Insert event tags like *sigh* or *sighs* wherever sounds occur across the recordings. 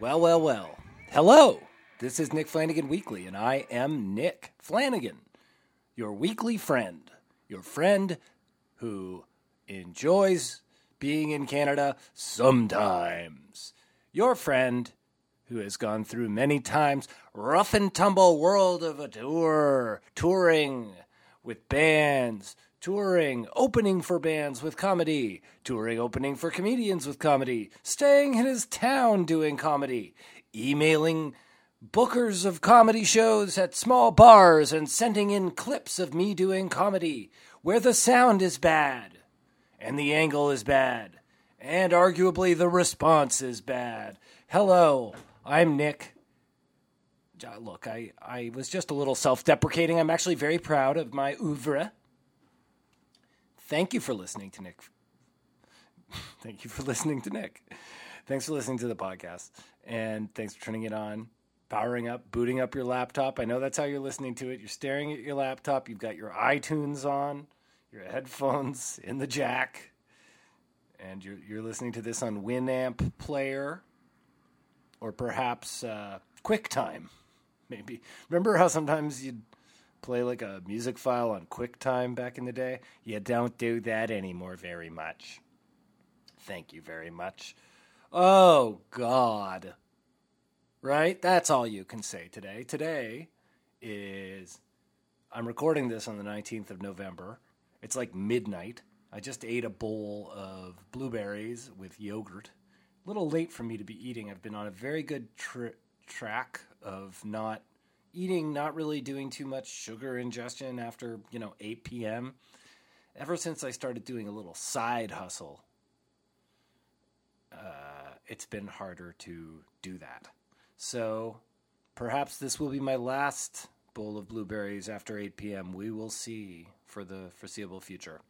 Well, well, well. Hello. This is Nick Flanagan Weekly, and I am Nick Flanagan, your weekly friend, your friend who enjoys being in Canada sometimes, your friend who has gone through many times rough and tumble world of a tour, touring with bands, touring, opening for bands with comedy, touring, opening for comedians with comedy, staying in his town doing comedy, emailing bookers of comedy shows at small bars and sending in clips of me doing comedy where the sound is bad and the angle is bad and arguably the response is bad. Hello, I'm Nick. Look, I, I was just a little self deprecating. I'm actually very proud of my oeuvre. Thank you for listening to Nick. *laughs* Thank you for listening to Nick. Thanks for listening to the podcast. And thanks for turning it on, powering up, booting up your laptop. I know that's how you're listening to it. You're staring at your laptop. You've got your iTunes on, your headphones in the jack, and you're, you're listening to this on Winamp Player or perhaps uh, QuickTime. Maybe. Remember how sometimes you'd play like a music file on QuickTime back in the day? You don't do that anymore very much. Thank you very much. Oh, God. Right? That's all you can say today. Today is. I'm recording this on the 19th of November. It's like midnight. I just ate a bowl of blueberries with yogurt. A little late for me to be eating. I've been on a very good tr- track of not eating, not really doing too much sugar ingestion after, you know, 8 p.m. Ever since I started doing a little side hustle, uh, it's been harder to do that. So perhaps this will be my last bowl of blueberries after 8 p.m. We will see for the foreseeable future.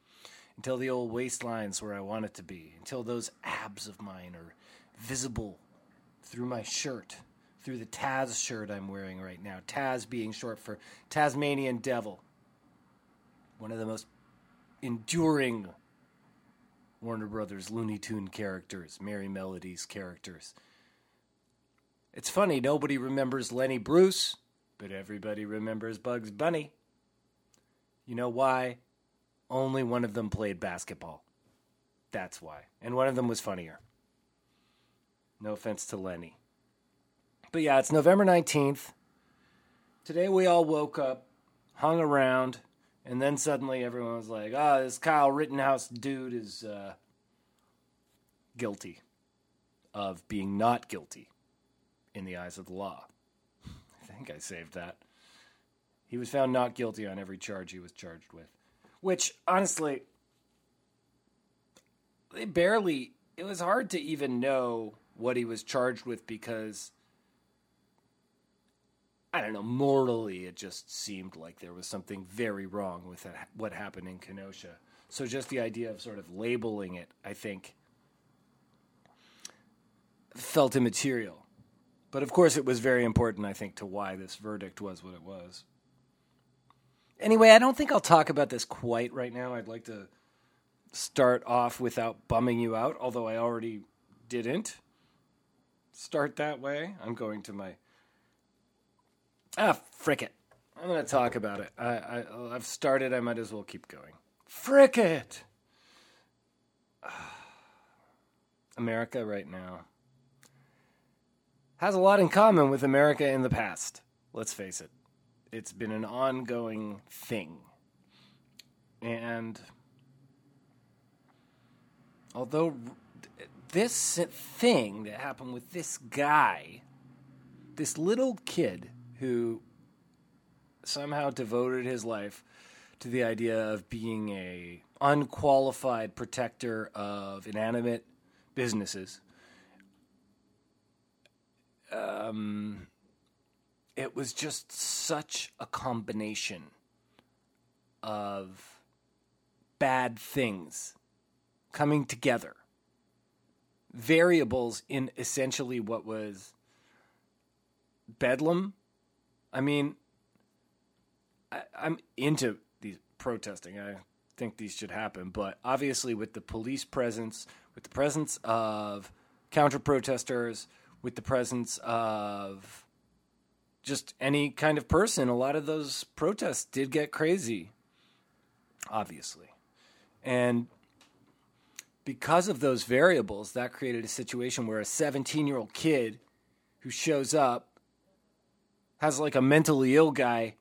Until the old waistline's where I want it to be. Until those abs of mine are visible through my shirt, through the Taz shirt I'm wearing right now. Taz being short for Tasmanian Devil. One of the most enduring Warner Brothers Looney Tune characters, Merrie Melodies characters. It's funny, nobody remembers Lenny Bruce, but everybody remembers Bugs Bunny. You know why? Only one of them played basketball. That's why. And one of them was funnier. No offense to Lenny. But yeah, it's November 19th. Today we all woke up, hung around, and then suddenly everyone was like, oh, this Kyle Rittenhouse dude is uh, guilty of being not guilty in the eyes of the law. I think I saved that. He was found not guilty on every charge he was charged with. Which, honestly, they barely, it was hard to even know what he was charged with because I don't know, morally it just seemed like there was something very wrong with that, what happened in Kenosha. So just the idea of sort of labeling it, I think, felt immaterial. But of course, it was very important, I think, to why this verdict was what it was. Anyway, I don't think I'll talk about this quite right now. I'd like to start off without bumming you out, although I already didn't start that way. I'm going to my. Ah, frick it. I'm going to talk about it. I, I, I've started. I might as well keep going. Frick it. *sighs* America right now has a lot in common with America in the past. Let's face it. It's been an ongoing thing. And although this thing that happened with this guy, this little kid who somehow devoted his life to the idea of being a unqualified protector of inanimate businesses. Um, it was just such a combination of bad things coming together variables in essentially what was bedlam. I mean, I, I'm into these protesting. I think these should happen, but obviously, with the police presence, with the presence of counter protesters, with the presence of just any kind of person, a lot of those protests did get crazy, obviously. And because of those variables, that created a situation where a 17 year old kid who shows up has like a mentally ill guy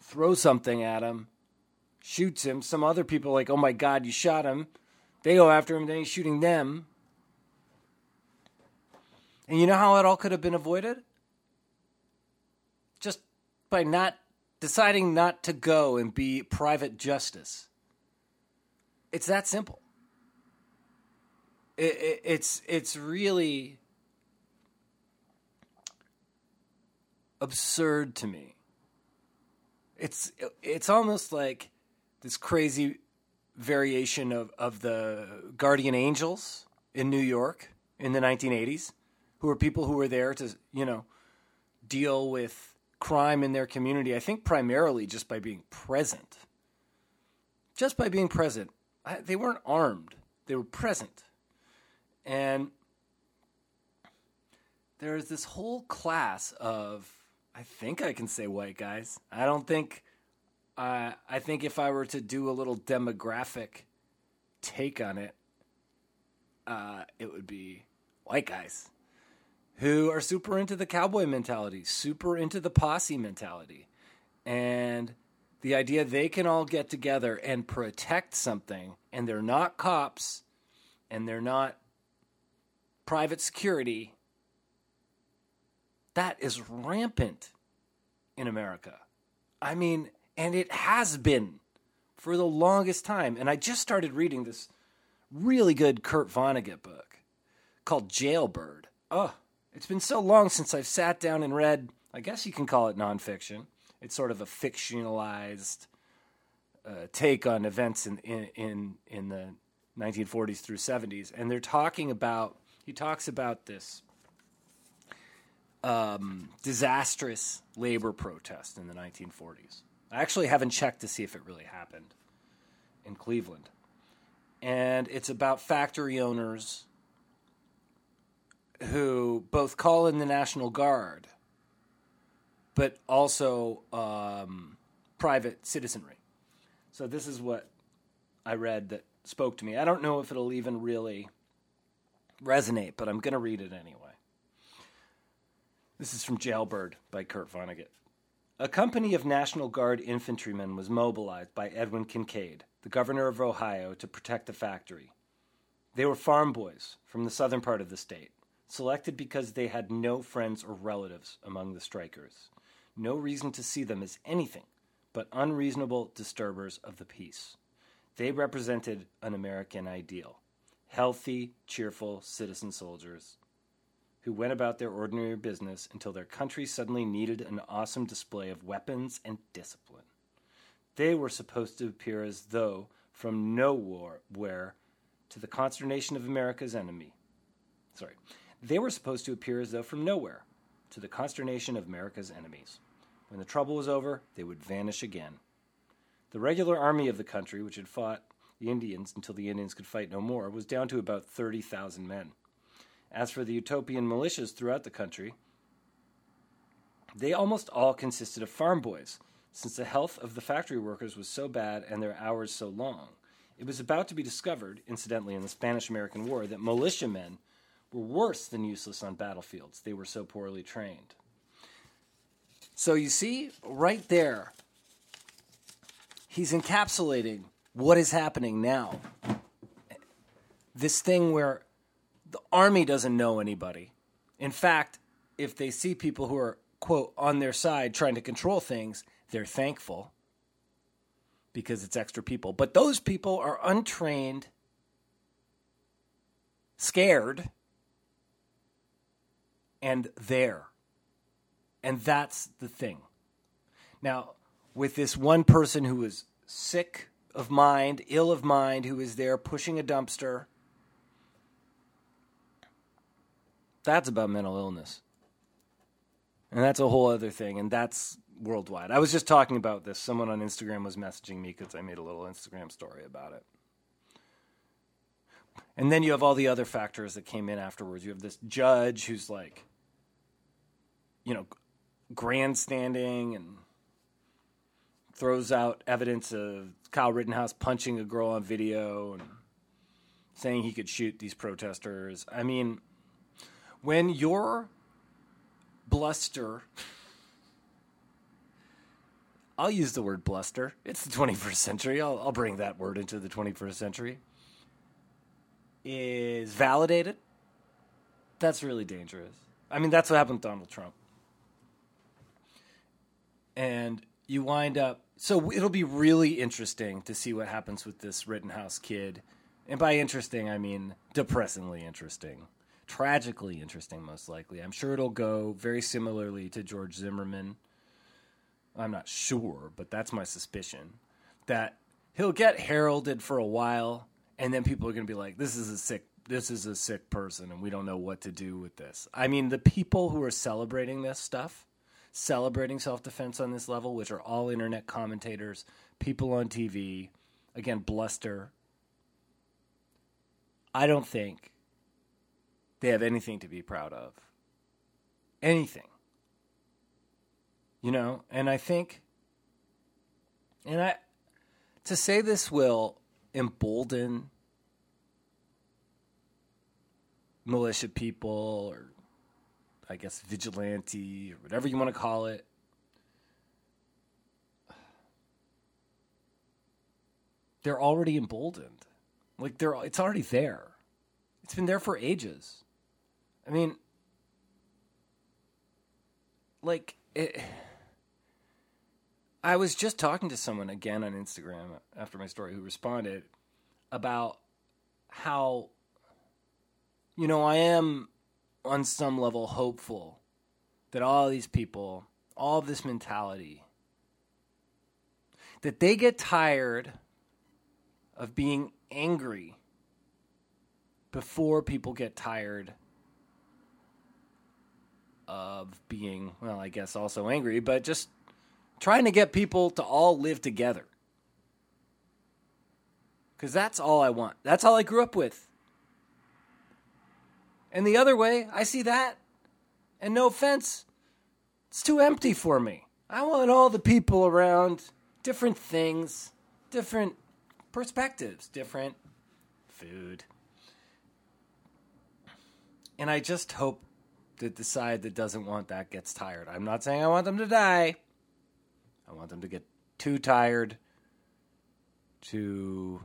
throw something at him, shoots him. Some other people like, oh my God, you shot him. They go after him, then he's shooting them. And you know how it all could have been avoided? Just by not deciding not to go and be private justice. It's that simple. It, it, it's it's really absurd to me. It's it's almost like this crazy variation of, of the guardian angels in New York in the 1980s, who were people who were there to you know deal with crime in their community. I think primarily just by being present, just by being present. I, they weren't armed; they were present, and there's this whole class of I think I can say white guys. I don't think. Uh, I think if I were to do a little demographic take on it, uh, it would be white guys who are super into the cowboy mentality, super into the posse mentality, and the idea they can all get together and protect something, and they're not cops, and they're not private security, that is rampant in America. I mean, and it has been for the longest time. And I just started reading this really good Kurt Vonnegut book called Jailbird. Oh, it's been so long since I've sat down and read, I guess you can call it nonfiction. It's sort of a fictionalized uh, take on events in, in, in, in the 1940s through 70s. And they're talking about, he talks about this um, disastrous labor protest in the 1940s. I actually haven't checked to see if it really happened in Cleveland. And it's about factory owners who both call in the National Guard, but also um, private citizenry. So, this is what I read that spoke to me. I don't know if it'll even really resonate, but I'm going to read it anyway. This is from Jailbird by Kurt Vonnegut. A company of National Guard infantrymen was mobilized by Edwin Kincaid, the governor of Ohio, to protect the factory. They were farm boys from the southern part of the state, selected because they had no friends or relatives among the strikers. No reason to see them as anything but unreasonable disturbers of the peace. They represented an American ideal healthy, cheerful citizen soldiers who went about their ordinary business until their country suddenly needed an awesome display of weapons and discipline. They were supposed to appear as though from nowhere to the consternation of America's enemy. Sorry. They were supposed to appear as though from nowhere to the consternation of America's enemies. When the trouble was over, they would vanish again. The regular army of the country, which had fought the Indians until the Indians could fight no more, was down to about 30,000 men. As for the utopian militias throughout the country, they almost all consisted of farm boys, since the health of the factory workers was so bad and their hours so long. It was about to be discovered, incidentally, in the Spanish American War, that militiamen were worse than useless on battlefields. They were so poorly trained. So you see, right there, he's encapsulating what is happening now. This thing where the army doesn't know anybody. In fact, if they see people who are, quote, on their side trying to control things, they're thankful because it's extra people. But those people are untrained, scared, and there. And that's the thing. Now, with this one person who is sick of mind, ill of mind, who is there pushing a dumpster That's about mental illness. And that's a whole other thing, and that's worldwide. I was just talking about this. Someone on Instagram was messaging me because I made a little Instagram story about it. And then you have all the other factors that came in afterwards. You have this judge who's like you know, grandstanding and throws out evidence of Kyle Rittenhouse punching a girl on video and saying he could shoot these protesters. I mean, when your bluster, I'll use the word bluster. It's the 21st century. I'll, I'll bring that word into the 21st century. Is validated. That's really dangerous. I mean, that's what happened with Donald Trump. And you wind up. So it'll be really interesting to see what happens with this Rittenhouse kid. And by interesting, I mean depressingly interesting. Tragically interesting, most likely. I'm sure it'll go very similarly to George Zimmerman. I'm not sure, but that's my suspicion. That he'll get heralded for a while, and then people are going to be like, this is a sick this is a sick person and we don't know what to do with this. I mean, the people who are celebrating this stuff celebrating self defense on this level, which are all internet commentators, people on TV, again, bluster. I don't think they have anything to be proud of. Anything. You know, and I think, and I, to say this will embolden militia people or I guess, vigilante or whatever you want to call it. They're already emboldened. Like they're it's already there. It's been there for ages. I mean like it I was just talking to someone again on Instagram after my story who responded about how you know, I am on some level hopeful that all these people, all this mentality, that they get tired of being angry before people get tired of being, well, I guess also angry, but just trying to get people to all live together. Because that's all I want. That's all I grew up with. And the other way, I see that. And no offense, it's too empty for me. I want all the people around, different things, different perspectives, different food. And I just hope that the side that doesn't want that gets tired. I'm not saying I want them to die. I want them to get too tired to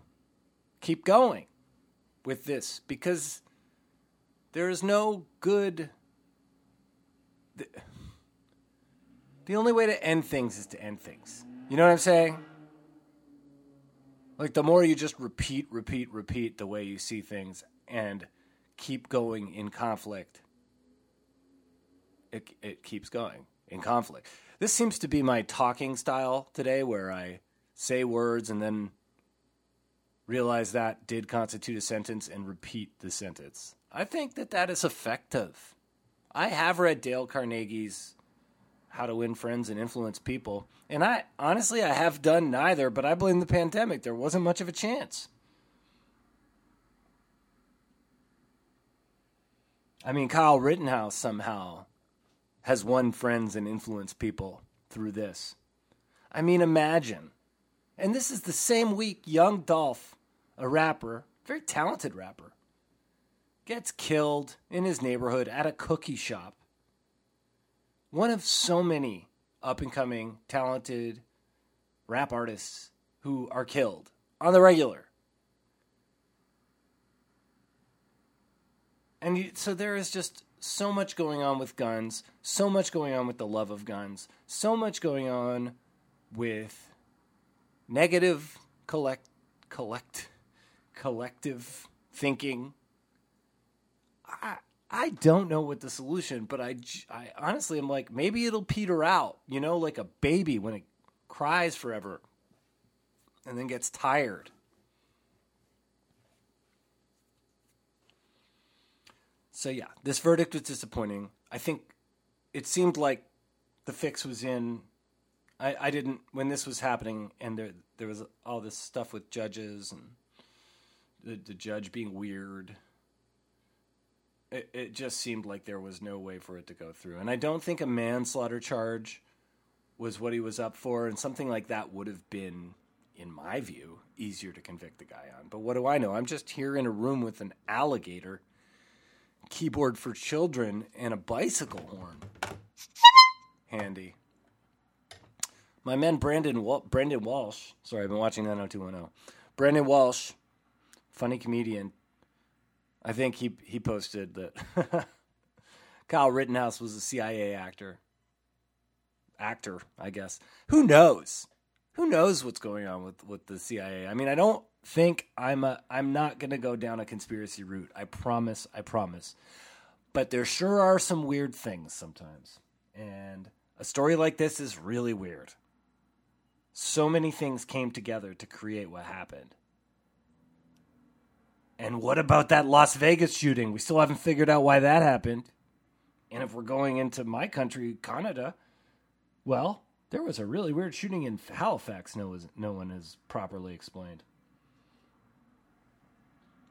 keep going with this because there is no good. The, only way to end things is to end things. You know what I'm saying? Like the more you just repeat, repeat, repeat the way you see things and keep going in conflict, it, it keeps going in conflict. This seems to be my talking style today where I say words and then realize that did constitute a sentence and repeat the sentence. I think that that is effective. I have read Dale Carnegie's How to Win Friends and Influence People, and I honestly I have done neither, but I blame the pandemic. There wasn't much of a chance. I mean, Kyle Rittenhouse somehow has won friends and influenced people through this. I mean, imagine. And this is the same week Young Dolph, a rapper, very talented rapper, gets killed in his neighborhood at a cookie shop. One of so many up and coming, talented rap artists who are killed on the regular. And so there is just so much going on with guns, so much going on with the love of guns, so much going on with negative collect collect collective thinking I, I don't know what the solution, but I, I honestly am like maybe it'll peter out, you know, like a baby when it cries forever and then gets tired. So yeah, this verdict was disappointing. I think it seemed like the fix was in. I, I didn't when this was happening, and there there was all this stuff with judges and the, the judge being weird it, it just seemed like there was no way for it to go through. And I don't think a manslaughter charge was what he was up for, and something like that would have been, in my view, easier to convict the guy on. But what do I know? I'm just here in a room with an alligator, keyboard for children, and a bicycle horn. Handy. My man Brandon Brendan Walsh. Sorry, I've been watching 90210. Brandon Walsh, funny comedian. I think he he posted that *laughs* Kyle Rittenhouse was a CIA actor. Actor, I guess. Who knows? Who knows what's going on with, with the CIA? I mean, I don't think I'm a I'm not gonna go down a conspiracy route. I promise, I promise. But there sure are some weird things sometimes. And a story like this is really weird. So many things came together to create what happened. And what about that Las Vegas shooting? We still haven't figured out why that happened. And if we're going into my country, Canada, well, there was a really weird shooting in Halifax. No, no one has properly explained.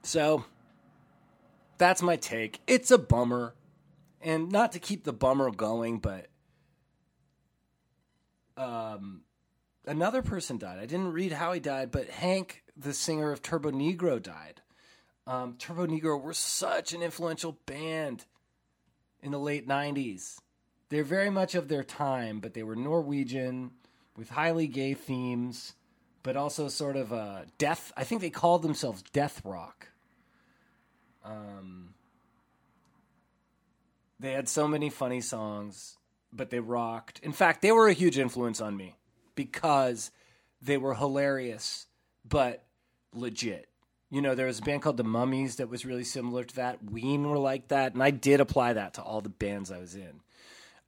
So, that's my take. It's a bummer. And not to keep the bummer going, but um, another person died. I didn't read how he died, but Hank, the singer of Turbonegro, died. Um, Turbonegro were such an influential band in the late 90s. They're very much of their time, but they were Norwegian with highly gay themes, but also sort of a death. I think they called themselves death rock. Um, they had so many funny songs, but they rocked. In fact, they were a huge influence on me because they were hilarious, but legit. You know, there was a band called The Mummies that was really similar to that. Ween were like that, and I did apply that to all the bands I was in.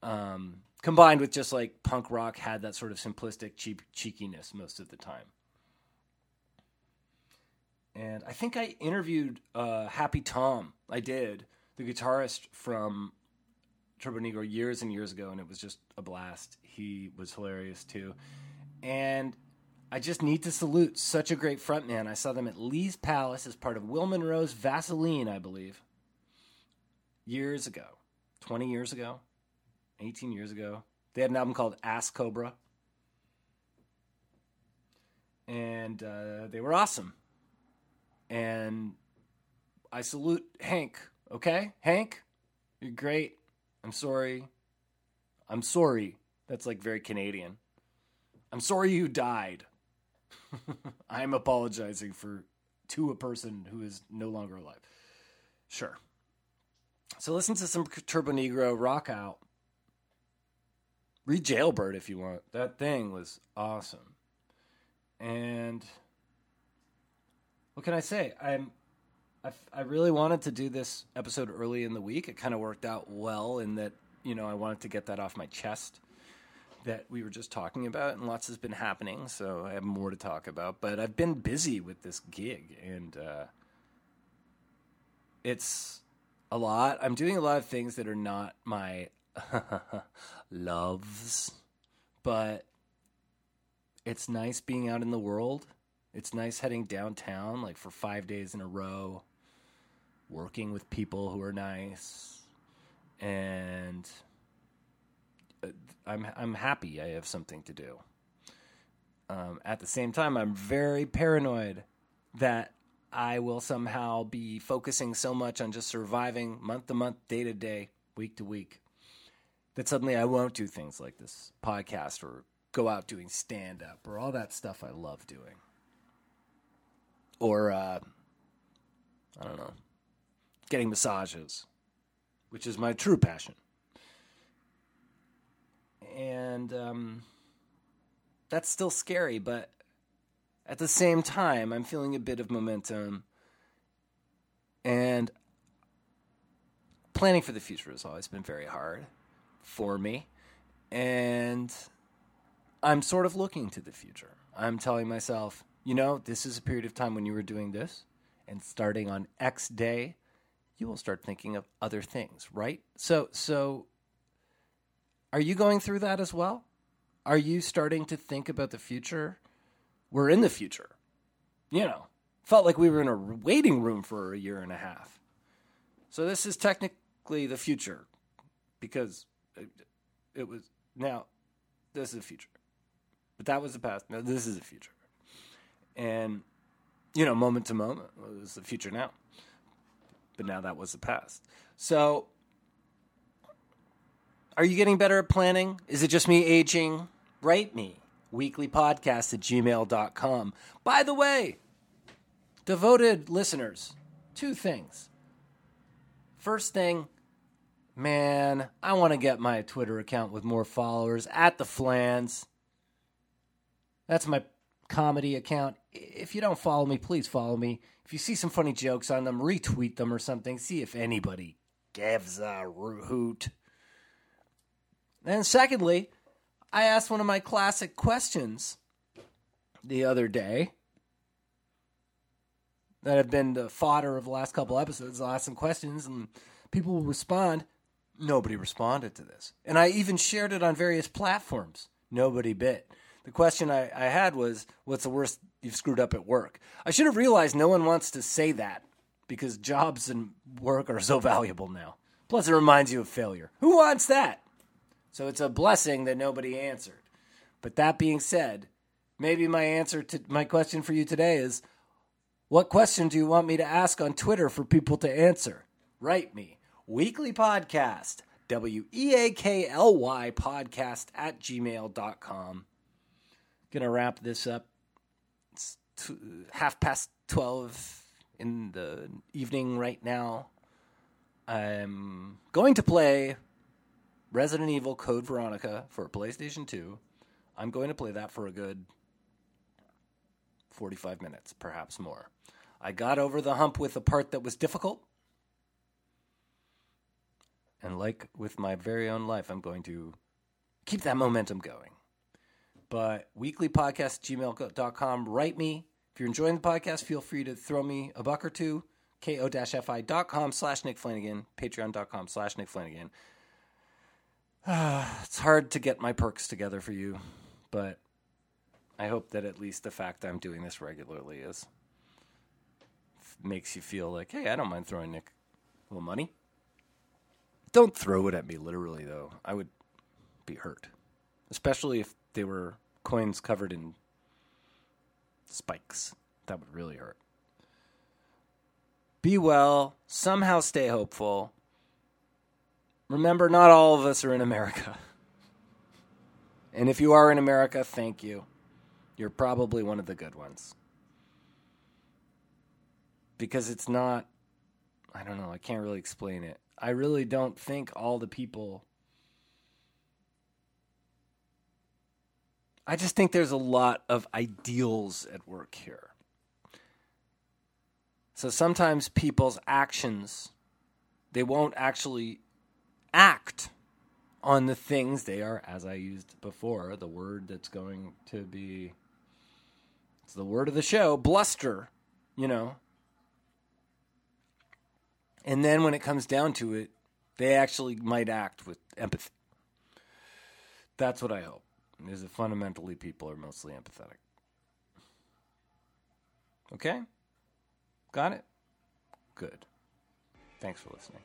Um, combined with just like punk rock had that sort of simplistic cheap cheekiness most of the time. And I think I interviewed uh, Happy Tom. I did the guitarist from Turbonegro years and years ago, and it was just a blast. He was hilarious too, and I just need to salute such a great frontman. I saw them at Lee's Palace as part of Will Munro's Vazaleen, I believe, years ago, 20 years ago, 18 years ago. They had an album called Ass Cobra. And uh, they were awesome. And I salute Hank, okay? Hank, you're great. I'm sorry. I'm sorry. That's like very Canadian. I'm sorry you died. *laughs* I'm apologizing for to a person who is no longer alive. Sure. So listen to some Turbonegro rock out. Read Jailbird if you want. That thing was awesome. And what can I say? I'm I, I really wanted to do this episode early in the week. It kind of worked out well in that, you know, I wanted to get that off my chest that we were just talking about, and lots has been happening, so I have more to talk about. But I've been busy with this gig, and uh, it's a lot. I'm doing a lot of things that are not my *laughs* loves, but it's nice being out in the world. It's nice heading downtown like for five days in a row, working with people who are nice, and I'm I'm happy I have something to do. Um, at the same time, I'm very paranoid that I will somehow be focusing so much on just surviving month to month, day to day, week to week, that suddenly I won't do things like this podcast or go out doing stand up or all that stuff I love doing. Or, uh, I don't know, getting massages, which is my true passion and um, that's still scary. But at the same time, I'm feeling a bit of momentum, and planning for the future has always been very hard for me, and I'm sort of looking to the future. I'm telling myself, you know, this is a period of time when you were doing this, and starting on X day, you will start thinking of other things, right? So, so are you going through that as well? Are you starting to think about the future? We're in the future. You know, felt like we were in a waiting room for a year and a half. So this is technically the future because it, it was now this is the future. But that was the past. Now this is the future. And you know, moment to moment was the future now. But now that was the past. So are you getting better at planning? Is it just me aging? Write me. Weaklypodcast at gmail.com. By the way, devoted listeners, two things. First thing, man, I want to get my Twitter account with more followers at the Flans. That's my comedy account. If you don't follow me, please follow me. If you see some funny jokes on them, retweet them or something. See if anybody gives a hoot. And secondly, I asked one of my classic questions the other day that have been the fodder of the last couple episodes. I'll ask some questions and people will respond. Nobody responded to this. And I even shared it on various platforms. Nobody bit. The question I, I had was, What's the worst you've screwed up at work? I should have realized no one wants to say that because jobs and work are so *laughs* valuable now. Plus, it reminds you of failure. Who wants that? So it's a blessing that nobody answered. But that being said, maybe my answer to my question for you today is what question do you want me to ask on Twitter for people to answer? Write me. Weakly podcast, W E A K L Y podcast at gmail.com. Gonna wrap this up. It's half past 12 in the evening right now. I'm going to play Resident Evil Code Veronica for PlayStation 2. I'm going to play that for a good 45 minutes, perhaps more. I got over the hump with a part that was difficult. And like with my very own life, I'm going to keep that momentum going. But weaklypodcast gmail.com, write me. If you're enjoying the podcast, feel free to throw me a buck or two. ko-fi.com slash Nick Flanagan, patreon.com slash Nick Flanagan. *sighs* it's hard to get my perks together for you, but I hope that at least the fact I'm doing this regularly is makes you feel like, hey, I don't mind throwing Nick a little money. Don't throw it at me literally, though. I would be hurt, especially if they were coins covered in spikes. That would really hurt. Be well. Somehow stay hopeful. Remember, not all of us are in America. *laughs* And if you are in America, thank you. You're probably one of the good ones. Because it's not, I don't know, I can't really explain it. I really don't think all the people. I just think there's a lot of ideals at work here. So sometimes people's actions, they won't actually act on the things they are, as I used before, the word that's going to be, it's the word of the show, bluster, you know. And then when it comes down to it, they actually might act with empathy. That's what I hope, is that fundamentally people are mostly empathetic. Okay? Got it? Good. Thanks for listening.